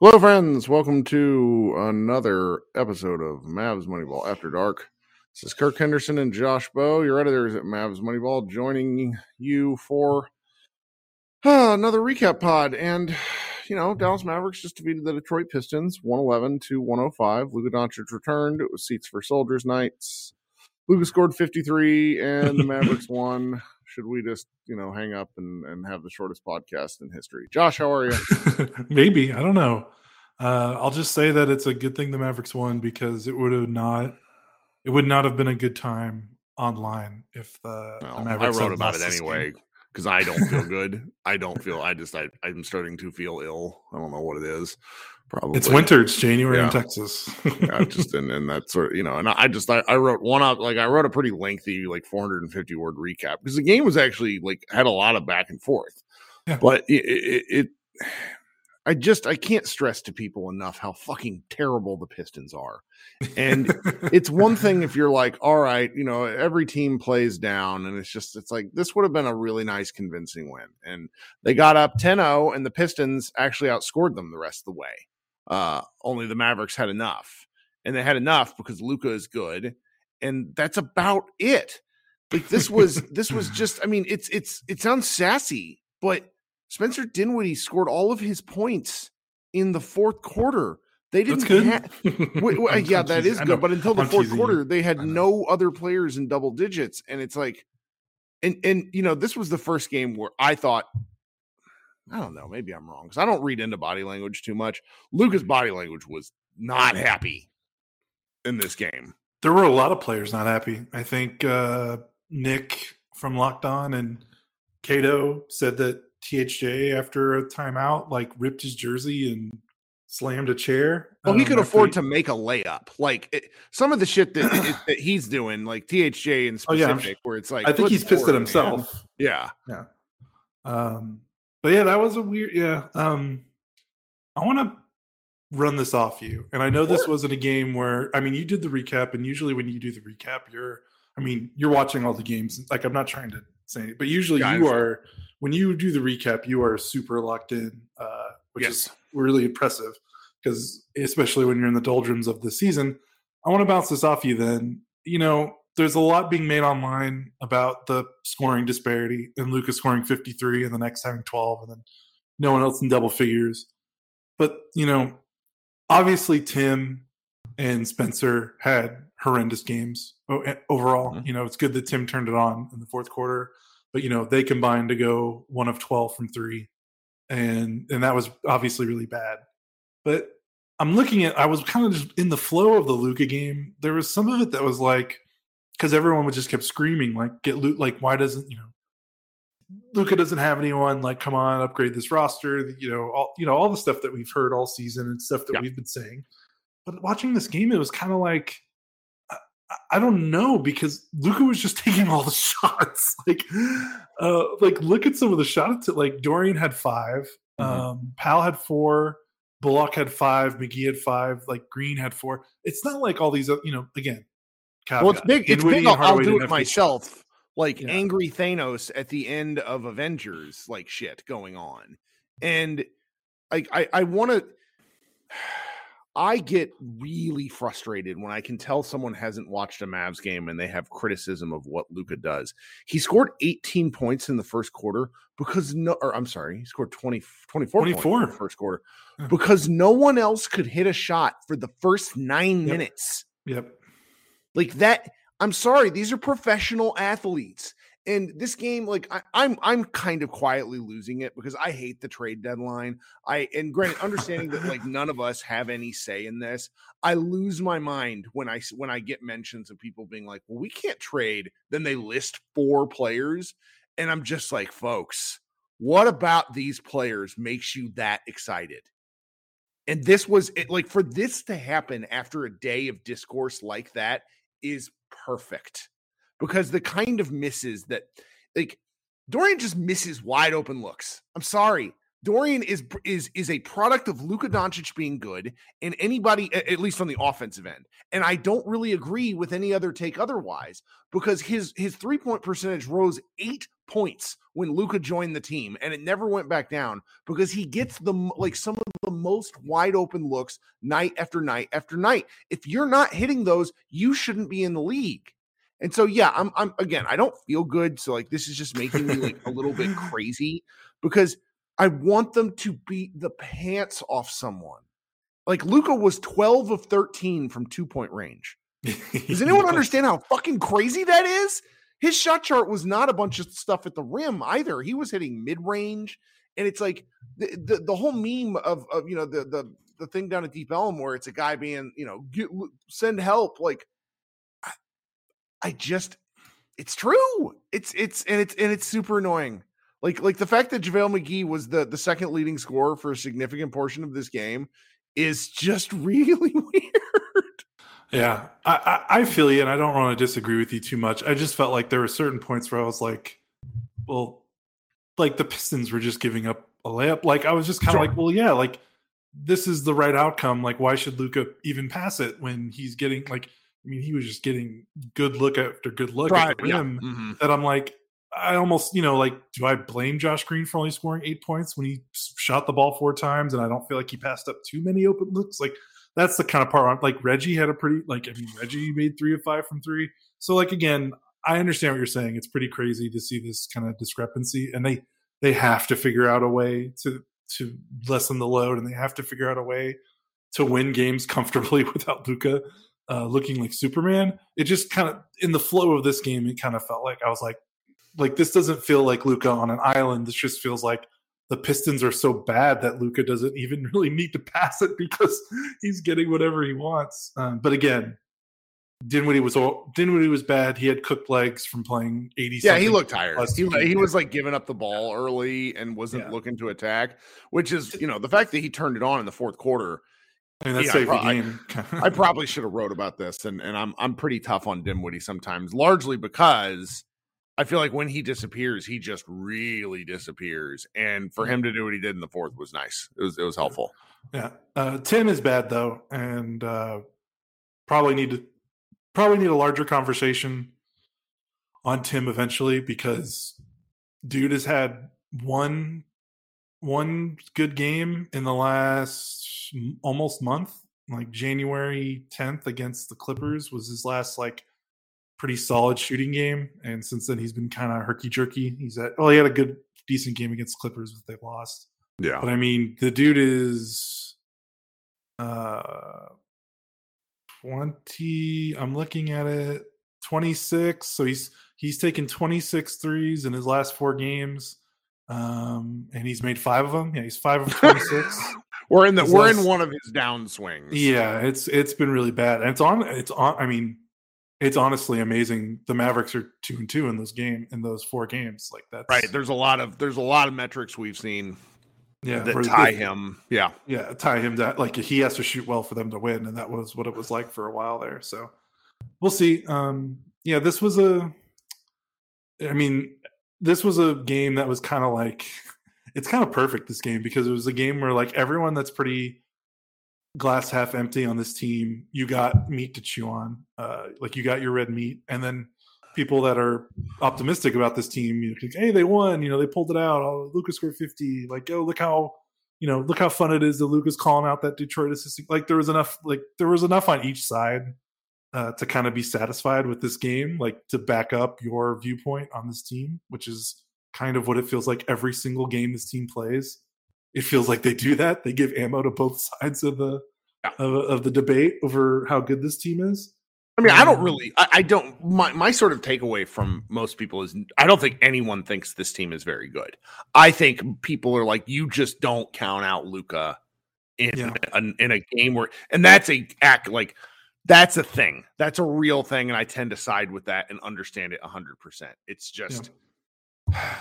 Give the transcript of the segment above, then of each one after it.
Hello, friends. Welcome to another episode of Mavs Moneyball After Dark. This is Kirk Henderson and Josh Bowe, your editors at Mavs Moneyball, joining you for uh, another recap pod. And, you know, Dallas Mavericks just defeated the Detroit Pistons 111 to 105. Luka Doncic returned. It was seats for soldiers nights. Luka scored 53 and the Mavericks won. Should we just, you know, hang up and, and have the shortest podcast in history? Josh, how are you? Maybe. I don't know. Uh, I'll just say that it's a good thing the Mavericks won because it would have not it would not have been a good time online if the, Well, the I wrote about it anyway game. Because I don't feel good. I don't feel. I just. I. I'm starting to feel ill. I don't know what it is. Probably It's winter. It's January Yeah. in Texas. Yeah, just and, and that sort of you know. And I just I, I wrote one out like I wrote a pretty lengthy like 450 word recap because the game was actually like had a lot of back and forth. Yeah. But it, it, it I just I can't stress to people enough how fucking terrible the Pistons are. And it's one thing if you're like, all right, you know, every team plays down, and it's just, it's like, this would have been a really nice, convincing win. And they got up 10 0, and the Pistons actually outscored them the rest of the way. Uh, only the Mavericks had enough. And they had enough because Luka is good. And that's about it. Like this was, this was just, I mean, it's, it's, it sounds sassy, but Spencer Dinwiddie scored all of his points in the fourth quarter. They didn't That's good. ha- Wait, wait, yeah, that is good. But until the I'm fourth teasing quarter, they had no other players in double digits, and it's like, and and you know, this was the first game where I thought, I don't know, maybe I'm wrong because I don't read into body language too much. Luka's body language was not happy in this game. there were a lot of players not happy. I think uh, Nick from Locked On and Cato said that THJ after a timeout like ripped his jersey and slammed a chair. Well, he um, could afford he- to make a layup. Like it, some of the shit that, it- that he's doing, like THJ in Oh, yeah, specific, where it's like, I think he's pissed at man. himself. Yeah. Yeah. Um, but yeah, that was a weird. Yeah. Um, I want to run this off you, and I know this wasn't a game where I mean you did the recap, and usually when you do the recap, you're I mean you're watching all the games. Like I'm not trying to say, but usually Yeah, you are when you do the recap, you are super locked in, uh, which Yes. is really impressive because especially when you're in the doldrums of the season. I want to bounce this off you. Then you know there's a lot being made online about the scoring disparity and Luka's scoring 53 and the next having 12 and then no one else in double figures. But, you know, obviously Tim and Spencer had horrendous games overall. Mhm. You know, it's good that Tim turned it on in the fourth quarter, but you know, they combined to go 1 of 12 from 3 and and that was obviously really bad. But I'm looking at I was kind of just in the flow of the Luka game. There was some of it that was like because everyone would just kept screaming like get loot like why doesn't you know Luka doesn't have anyone like come on upgrade this roster you know all you know all the stuff that we've heard all season and stuff that Yeah. we've been saying but watching this game it was kind of like I, don't know because Luka was just taking all the shots like uh like look at some of the shots like Dorian had 5 Mhm. um Powell had 4 Bullock had 5 McGee had 5 like Green had 4 it's not like all these you know again Well, it's big. It's big. I'll, do it myself. Like Yeah. angry Thanos at the end of Avengers, like shit going on, and like I, I want to. I get really frustrated when I can tell someone hasn't watched a Mavs game and they have criticism of what Luka does. He scored 18 points in the first quarter because no, or I'm sorry, he scored 20, 24, 24 24. in the first quarter because no one else could hit a shot for the first nine Yep. minutes. Yep. Like that, I'm sorry, these are professional athletes. And this game, like I, I'm, I'm kind of quietly losing it because I hate the trade deadline. I and granted, understanding that like none of us have any say in this, I lose my mind when I when I get mentions of people being like, "Well, we can't trade." Then they list four players, and I'm just like, folks, what about these players makes you that excited? And this was it, like for this to happen after a day of discourse like that is perfect because the kind of misses that like Dorian just misses wide open looks. I'm sorry. Dorian is is is a product of Luka Doncic being good and anybody at least on the offensive end. And I don't really agree with any other take otherwise because his his three-point percentage rose 8 points when Luka joined the team and it never went back down because he gets the like some of the the most wide open looks night after night after night. If you're not hitting those, you shouldn't be in the league. And so, yeah, I'm, I'm again, I don't feel good. So, like, this is just making me like a little bit crazy because I want them to beat the pants off someone. Like, Luka was 12 of 13 from two point range. Does anyone understand how fucking crazy that is? His shot chart was not a bunch of stuff at the rim either. He was hitting mid range, and it's like the, the, the whole meme of of you know the the the thing down at Deep Ellum where it's a guy being you know get, send help. Like I just it's true. It's it's and it's and it's super annoying. Like like the fact that JaVale McGee was the the second leading scorer for a significant portion of this game is just really weird. Yeah, I, I, I feel you, and I don't want to disagree with you too much. I just felt like there were certain points where I was like, well, like the Pistons were just giving up a layup. Like I was just kind of sure. like, well, yeah, like this is the right outcome. Like why should Luka even pass it when he's getting like? I mean, he was just getting good look after good look right, at the rim. Yeah. Mm-hmm. That I'm like, I almost, you know, like, do I blame Josh Green for only scoring eight points when he shot the ball four times and I don't feel like he passed up too many open looks? Like, that's the kind of part like Reggie had a pretty like I mean Reggie made three of five from three. So like again, I understand what you're saying. It's pretty crazy to see this kind of discrepancy, and they they have to figure out a way to to lessen the load, and they have to figure out a way to win games comfortably without Luka uh, looking like Superman. It just kind of in the flow of this game, it kind of felt like I was like, like this doesn't feel like Luka on an island. This just feels like the Pistons are so bad that Luka doesn't even really need to pass it because he's getting whatever he wants. Um, but again, Dinwiddie was Dinwiddie was bad. He had cooked legs from playing eighty. Yeah, he looked tired. He, he was like giving up the ball early and wasn't yeah. looking to attack. Which is, you know, the fact that he turned it on in the fourth quarter. I mean, that's yeah, I, game. I probably should have wrote about this, and and I'm I'm pretty tough on Dinwiddie sometimes, largely because I feel like when he disappears, he just really disappears. And for him to do what he did in the fourth was nice. It was it was helpful. Yeah. Uh, Tim is bad though, and uh, probably need to probably need a larger conversation on Tim eventually because dude has had one one good game in the last almost month. Like January 10th against the Clippers was his last like pretty solid shooting game, and since then he's been kind of herky jerky. He's at well, he had a good decent game against Clippers, but they lost. Yeah, but I mean, the dude is uh twenty. I'm looking at it, twenty six. So he's he's taken 26 threes in his last four games. Um, and he's made five of them. Yeah, he's five of 26. we're in the we're last, in one of his downswings. Yeah, it's it's been really bad. And it's on it's on I mean, it's honestly amazing. The Mavericks are two and two in those game in those four games. Like that, right. There's a lot of there's a lot of metrics we've seen. Yeah, that tie him. Yeah, yeah, tie him that like he has to shoot well for them to win, and that was what it was like for a while there. So we'll see. Um, yeah, this was a. I mean, this was a game that was kind of like it's kind of perfect this game because it was a game where like everyone that's pretty glass half empty on this team. You got meat to chew on, uh, like you got your red meat, and then people that are optimistic about this team, you know, like, hey, they won, you know, they pulled it out. Oh, Luka's scored fifty. Like, oh, look how you know, look how fun it is that Luka's calling out that Detroit assistant. Like, there was enough, like there was enough on each side uh, to kind of be satisfied with this game, like to back up your viewpoint on this team, which is kind of what it feels like every single game this team plays it feels like they do that. They give ammo to both sides of the yeah. of, of, the debate over how good this team is. I mean, I don't um, really, I, I, don't. My my sort of takeaway from most people is, I don't think anyone thinks this team is very good. I think people are like, you just don't count out Luka in yeah. a, in a game where, and that's a act like that's a thing. That's a real thing, and I tend to side with that and understand it hundred percent. It's just. Yeah.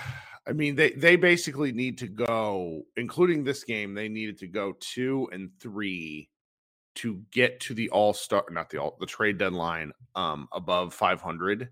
I mean, they they basically need to go, including this game, they needed to go two and three to get to the all star, not the all the trade deadline, um, above five hundred.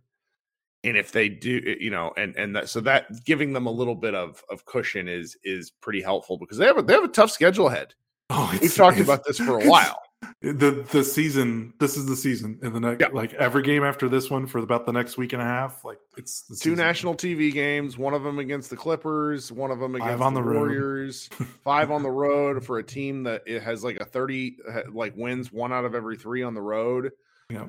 And if they do, eh, you know, and and that so that giving them a little bit of of cushion is is pretty helpful because they have a they have a tough schedule ahead. Oh, We've talked about this for a while. The the season. This is the season. In the next, Yeah. like every game after this one for about the next week and a half, like it's the Two season. national TV games, one of them against the Clippers, one of them Five against on the, the. Warriors, five on the road for a team that it has like a 30 like wins one out of every 3 on the road. Yeah.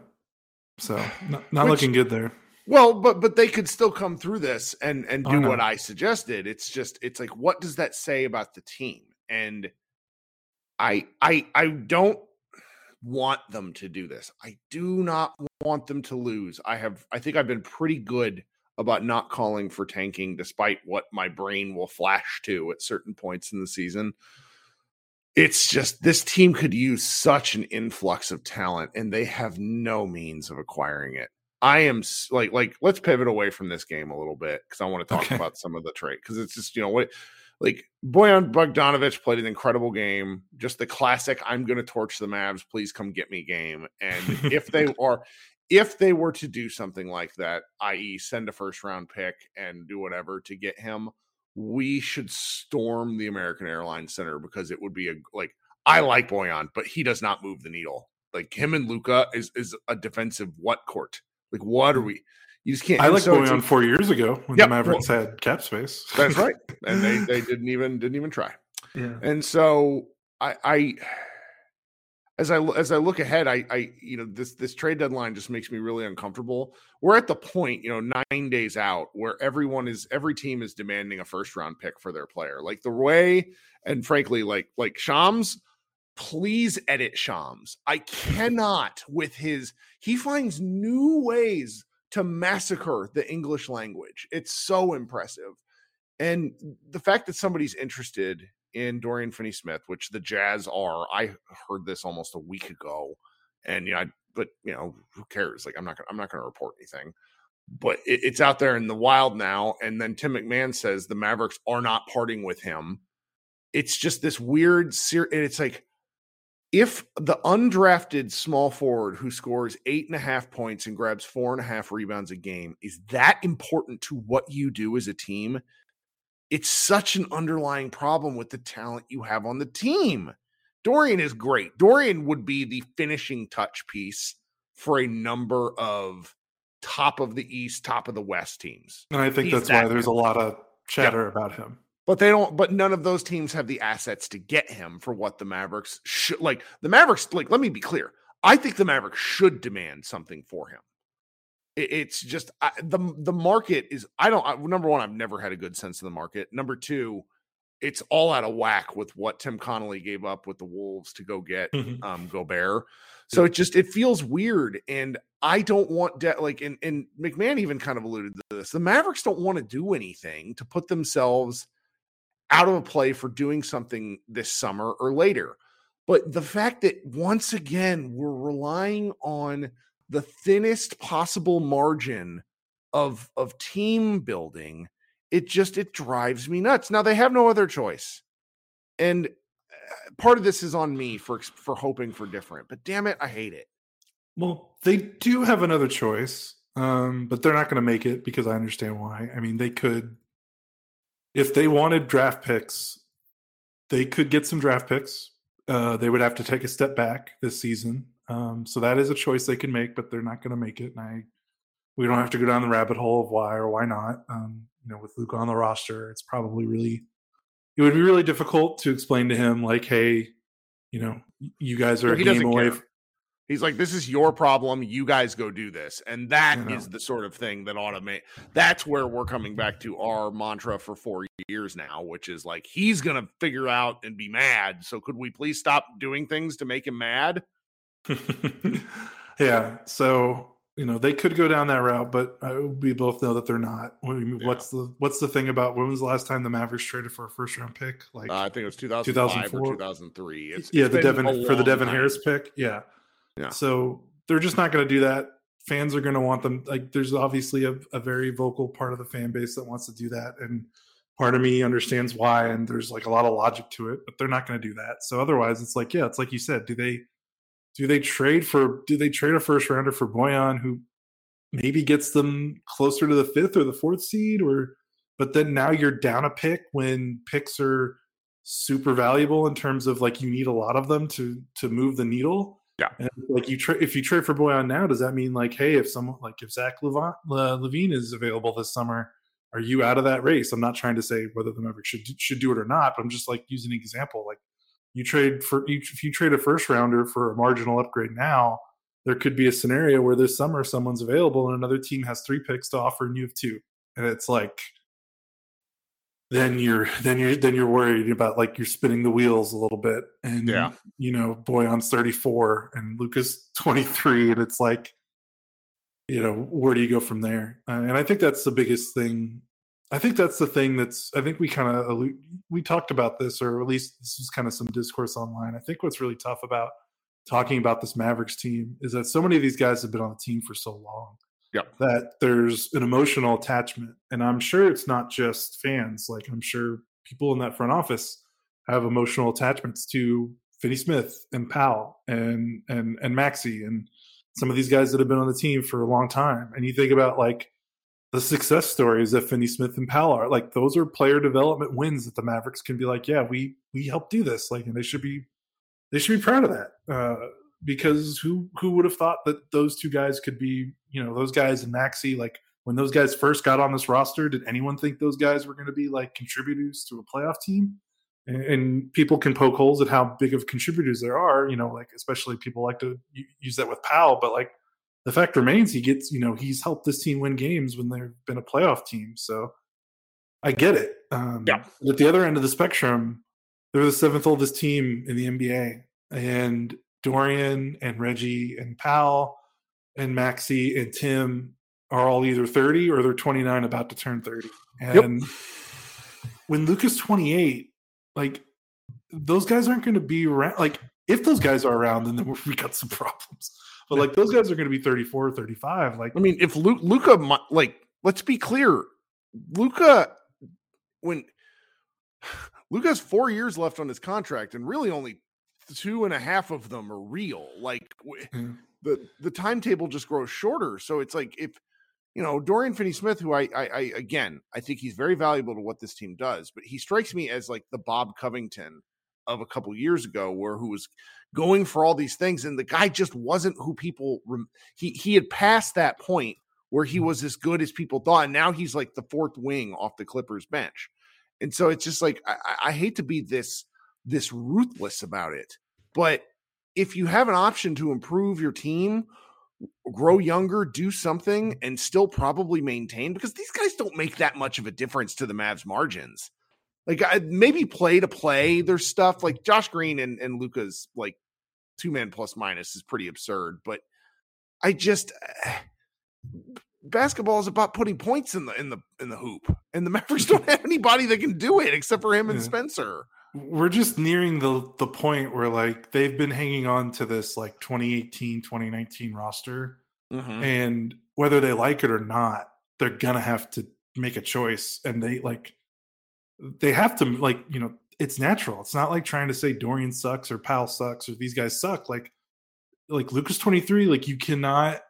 So not, not Which- looking good there. Well, but but they could still come through this and and oh, I do know. what I suggested. It's just it's like what does that say about the team? And I I I don't want them to do this. I do not want them to lose. I have I think I've been pretty good about not calling for tanking despite what my brain will flash to at certain points in the season. It's just this team could use such an influx of talent and they have no means of acquiring it. I am like like let's pivot away from this game a little bit because I want to talk Okay. about some of the trade because it's just you know what like Bojan Bogdanovich played an incredible game, just the classic "I'm going to torch the Mavs, please come get me" game. And if they are, if they were to do something like that, i.e., send a first round pick and do whatever to get him, we should storm the American Airlines Center because it would be a like I like Bojan, but he does not move the needle. Like him and Luka is is a defensive what court? Like what are mm. we? You just can't. I like so going on four years ago when Yep, the Mavericks had cap space. That's right, and they they didn't even didn't even try. yeah. And so I, I as I as I look ahead, I I you know this this trade deadline just makes me really uncomfortable. We're at the point, you know, nine days out where everyone is every team is demanding a first round pick for their player. Like the way, and frankly, like like Shams, please edit Shams. I cannot with his he finds new ways to massacre the English language. It's so impressive. And the fact that somebody's interested in Dorian Finney Smith, which the Jazz are, I heard this almost a week ago, and you know, but you know, who cares? Like, I'm not gonna, I'm not going to report anything. But it, it's out there in the wild now, and then Tim McMahon says the Mavericks are not parting with him. It's just this weird. Ser- and it's like if the undrafted small forward who scores eight and a half points and grabs four and a half rebounds a game is that important to what you do as a team, it's such an underlying problem with the talent you have on the team. Dorian is great. Dorian would be the finishing touch piece for a number of top of the East, top of the West teams. And I think He's that's that why there's a lot of chatter about him. But they don't, but none of those teams have the assets to get him for what the Mavericks should like. The Mavericks, like, let me be clear. I think the Mavericks should demand something for him. It- it's just I, the the market is. I don't. I, number one, I've never had a good sense of the market. Number two, it's all out of whack with what Tim Connolly gave up with the Wolves to go get Mhm. um Gobert. So it just it feels weird, and I don't want de- like and and McMahon even kind of alluded to this. The Mavericks don't want to do anything to put themselves out of a play for doing something this summer or later. But the fact that once again we're relying on the thinnest possible margin of of team building, it just it drives me nuts. Now they have no other choice. And uh, part of this is on me for for hoping for different. But damn it, I hate it. Well, they do have another choice, um, but they're not going to make it because I understand why. I mean, they could, if they wanted draft picks, they could get some draft picks. Uh, they would have to take a step back this season. Um, so that is a choice they can make, but they're not going to make it. And I, we don't have to go down the rabbit hole of why or why not. Um, you know, with Luke on the roster, it's probably really, it would be really difficult to explain to him like, hey, you know, you guys are a game away. care. He's like, this is your problem. You guys go do this. And that is the sort of thing that automate. That's where we're coming back to our mantra for four years now, which is like, he's going to figure out and be mad. So could we please stop doing things to make him mad? yeah. So you know they could go down that route, but uh, we both know that they're not. Mean, Yeah. What's the What's the thing about when was the last time the Mavericks traded for a first round pick? Like, Uh, I think it was 2005 or 2004. 2003. It's, yeah, it's the Devin for the Devin time. Harris pick. Yeah. Yeah. So they're just not going to do that. Fans are going to want them. Like, there's obviously a, a very vocal part of the fan base that wants to do that, and part of me understands why. And there's like a lot of logic to it, but they're not going to do that. So otherwise, it's like, yeah, it's like you said. Do they do they trade for? Do they trade a first rounder for Bojan, who maybe gets them closer to the fifth or the fourth seed, or? But then now you're down a pick when picks are super valuable in terms of like you need a lot of them to to move the needle. Yeah. And like you trade if you trade for Bojan now, does that mean like, hey, if someone like if Zach Levine, uh, LaVine is available this summer, are you out of that race? I'm not trying to say whether the Mavericks should should do it or not, but I'm just like using an example. Like you trade for if you trade a first rounder for a marginal upgrade now, there could be a scenario where this summer someone's available and another team has three picks to offer and you have two, and it's like then you're then you're then you're worried about like you're spinning the wheels a little bit. And yeah. you know bojan's 34 and Luka's 23 and it's like you know where do you go from there? Uh, and i think that's the biggest thing i think that's the thing that's i think we kind of we talked about this or at least this was kind of some discourse online. I think what's really tough about talking about this mavericks team is that so many of these guys have been on the team for so long Yep. that there's an emotional attachment and i'm sure it's not just fans like i'm sure people in that front office have emotional attachments to Finney Smith and Powell and and and Maxi and some of these guys that have been on the team for a long time. And you think about like the success stories that Finney Smith and Powell are like those are player development wins that the Mavericks can be like, yeah, we we helped do this. Like and they should be they should be proud of that. Uh, because who who would have thought that those two guys could be, you know, those guys and Maxi, like when those guys first got on this roster, did anyone think those guys were going to be like contributors to a playoff team? And, and people can poke holes at how big of contributors there are, you know, like especially people like to use that with Powell, but like the fact remains he gets, you know, he's helped this team win games when they've been a playoff team. So I get it. Um, yeah. At the other end of the spectrum, they're the seventh oldest team in the NBA, and Dorian and Reggie and Powell and Maxi and Tim are all either 30 or they're 29 about to turn 30. And yep. when Luka's 28, like those guys aren't going to be around. Like if those guys are around, then we got some problems. But like those guys are going to be 34 or 35. Like, I mean, if Luke, Luka, like, let's be clear, Luka, when Luka has four years left on his contract and really only two and a half of them are real. Like mm-hmm. The the timetable just grows shorter. So it's like if you know Dorian Finney-Smith, who I, I, I again I think he's very valuable to what this team does, but he strikes me as like the Bob Covington of a couple years ago, where who was going for all these things, and the guy just wasn't who people rem- he he had passed that point where he mm-hmm. was as good as people thought, and now he's like the fourth wing off the Clippers bench, and so it's just like I, I hate to be this this ruthless about it. But if you have an option to improve your team, grow younger, do something, and still probably maintain, because these guys don't make that much of a difference to the Mavs margins. Like maybe play to play, there's stuff like Josh Green and, and Luka's like two man plus minus is pretty absurd. But I just basketball is about putting points in the in the in the hoop, and the Mavericks don't have anybody that can do it except for him and yeah. Spencer we're just nearing the the point where like they've been hanging on to this like 2018 2019 roster. Mm-hmm. and whether they like it or not they're gonna have to make a choice. And they like they have to like you know it's natural. It's not like trying to say dorian sucks or Powell sucks or these guys suck. Like like Luka's 23 like you cannot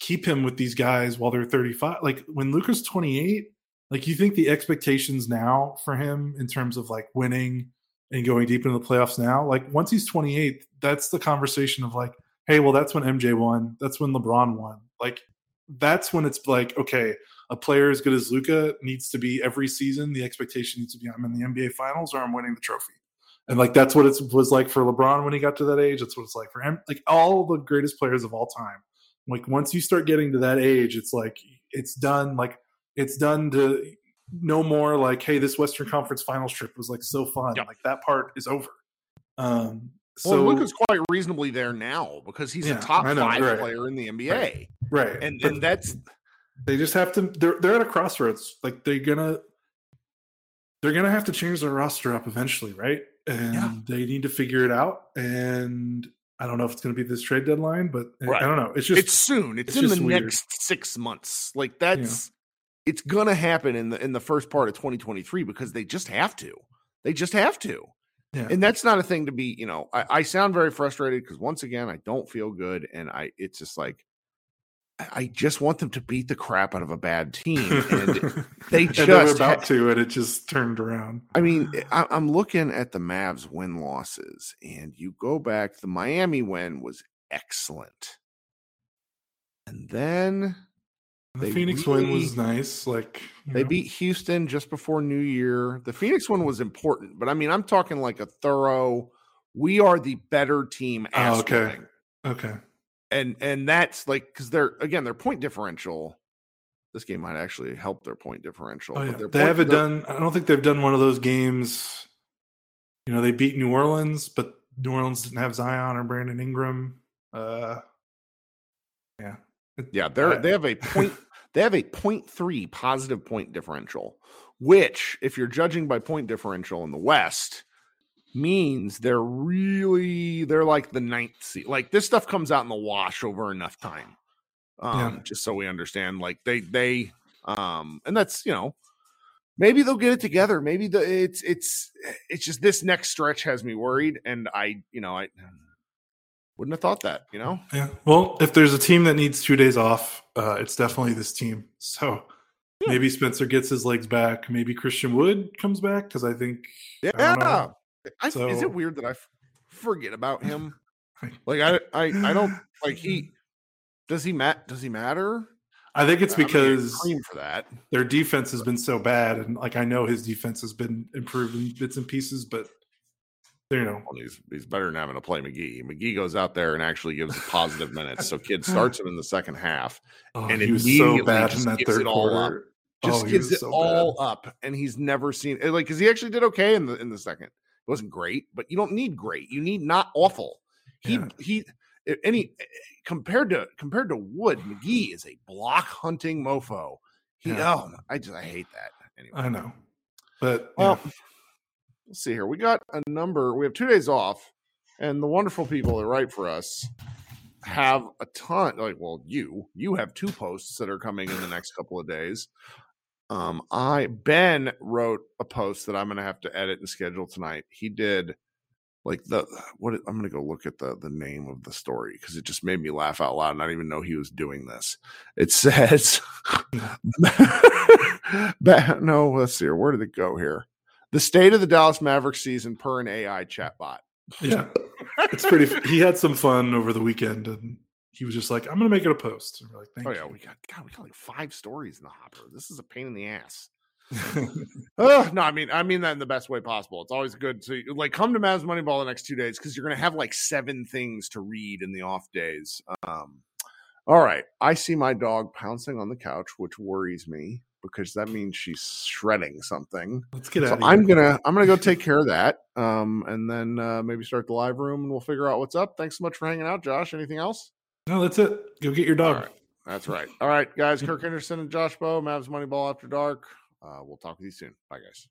keep him with these guys while they're 35 like when Luka's 28 like you think the expectations now for him in terms of like winning and going deep into the playoffs now, like once he's 28, that's the conversation of like, hey, well, that's when MJ won. That's when LeBron won. Like that's when it's like, okay, a player as good as Luka needs to be every season. The expectation needs to be I'm in the NBA finals or I'm winning the trophy. And like that's what it was like for LeBron when he got to that age. That's what it's like for him. Like all the greatest players of all time. Like once you start getting to that age, it's like it's done. Like it's done to no more like, hey, this Western Conference Finals trip was like so fun. Yep. Like that part is over. Um, so well, Luka's quite reasonably there now because he's yeah, a top know, five right. player in the NBA, right? right. And but and that's they just have to. They're they're at a crossroads. Like they're gonna they're gonna have to change their roster up eventually, right? And yeah. they need to figure it out. And I don't know if it's going to be this trade deadline, but right. I don't know. It's just it's soon. It's, it's in the weird. next six months. Like that's it's gonna happen in the in the first part of 2023 because they just have to. They just have to. Yeah. And that's not a thing to be, you know, I, I sound very frustrated because once again, I don't feel good. And I it's just like I just want them to beat the crap out of a bad team. And they and they were just about ha- to, and it just turned around. I mean, eh, I, I'm looking at the Mavs win losses, and you go back, the Miami win was excellent. And then The They Phoenix win really- was nice. Like they know, beat Houston just before New Year. The Phoenix one was important, but I mean, I'm talking like a thorough, we are the better team. Oh, okay. Okay. and and that's like because they're again their point differential. This game might actually help their point differential. Oh, yeah. They haven't done. I don't think they've done one of those games. You know, they beat New Orleans, but New Orleans didn't have Zion or Brandon Ingram. Uh, yeah. Yeah, they're they have a point they have a point 0.3 positive point differential, which, if you're judging by point differential in the West, means they're really they're like the ninth seed. Like this stuff comes out in the wash over enough time. Um, Yeah. just so we understand. Like they they um and that's you know maybe they'll get it together. Maybe the it's it's it's just this next stretch has me worried, and I you know I wouldn't have thought that, you know. Yeah. Well, if there's a team that needs two days off, uh, it's definitely this team. So Yeah. maybe Spencer gets his legs back. Maybe Christian Wood comes back because I think. Yeah. I, is it weird that I f- forget about him? Like I, I, I don't like he. Does he mat? Does he matter? I think it's get because cream for that. their defense has been so bad, and like I know his defense has been improved in bits and pieces, but you know, Well, he's he's better than having to play McGee. McGee goes out there and actually gives positive minutes. So Kidd starts him in the second half, oh, And he was so bad just in that gives third it all up. quarter. Oh, just Oh, gives it so all bad. up, and he's never seen it. Like because he actually did okay in the in the second. It wasn't great, but you don't need great. You need not awful. He Yeah. he any compared to compared to Wood, McGee is a block hunting mofo. He Yeah. oh I just I hate that. Anyway, I know, but well, yeah. Let's see here. We got a number. We have two days off, and the wonderful people that write for us have a ton. Like, well, you you have two posts that are coming in the next couple of days. Um, I Ben wrote a post that I'm going to have to edit and schedule tonight. He did like the what I'm going to go look at the the name of the story because it just made me laugh out loud and I didn't even know he was doing this. It says, no, let's see here. Where did it go here? The state of the Dallas Mavericks season per an AI chatbot. yeah, it's pretty. He had some fun over the weekend, and he was just like, "I'm going to make it a post." And we're like, "Thank Oh yeah, you." we got God, we got like five stories in the hopper. This is a pain in the ass. Oh no, I mean I mean that in the best way possible. It's always good to like come to Mavs Moneyball the next two days because you're gonna have like seven things to read in the off days. Um, all right, I see my dog pouncing on the couch, which worries me because that means she's shredding something. Let's get So out. I'm gonna I'm gonna go take care of that, um, and then uh, maybe start the live room and we'll figure out what's up. Thanks so much for hanging out, Josh. Anything else? No, that's it. Go get your dog. right. That's right. All right, guys. Kirk Henderson and Josh Bowe, Mavs Moneyball After Dark. Uh, we'll talk with you soon. Bye, guys.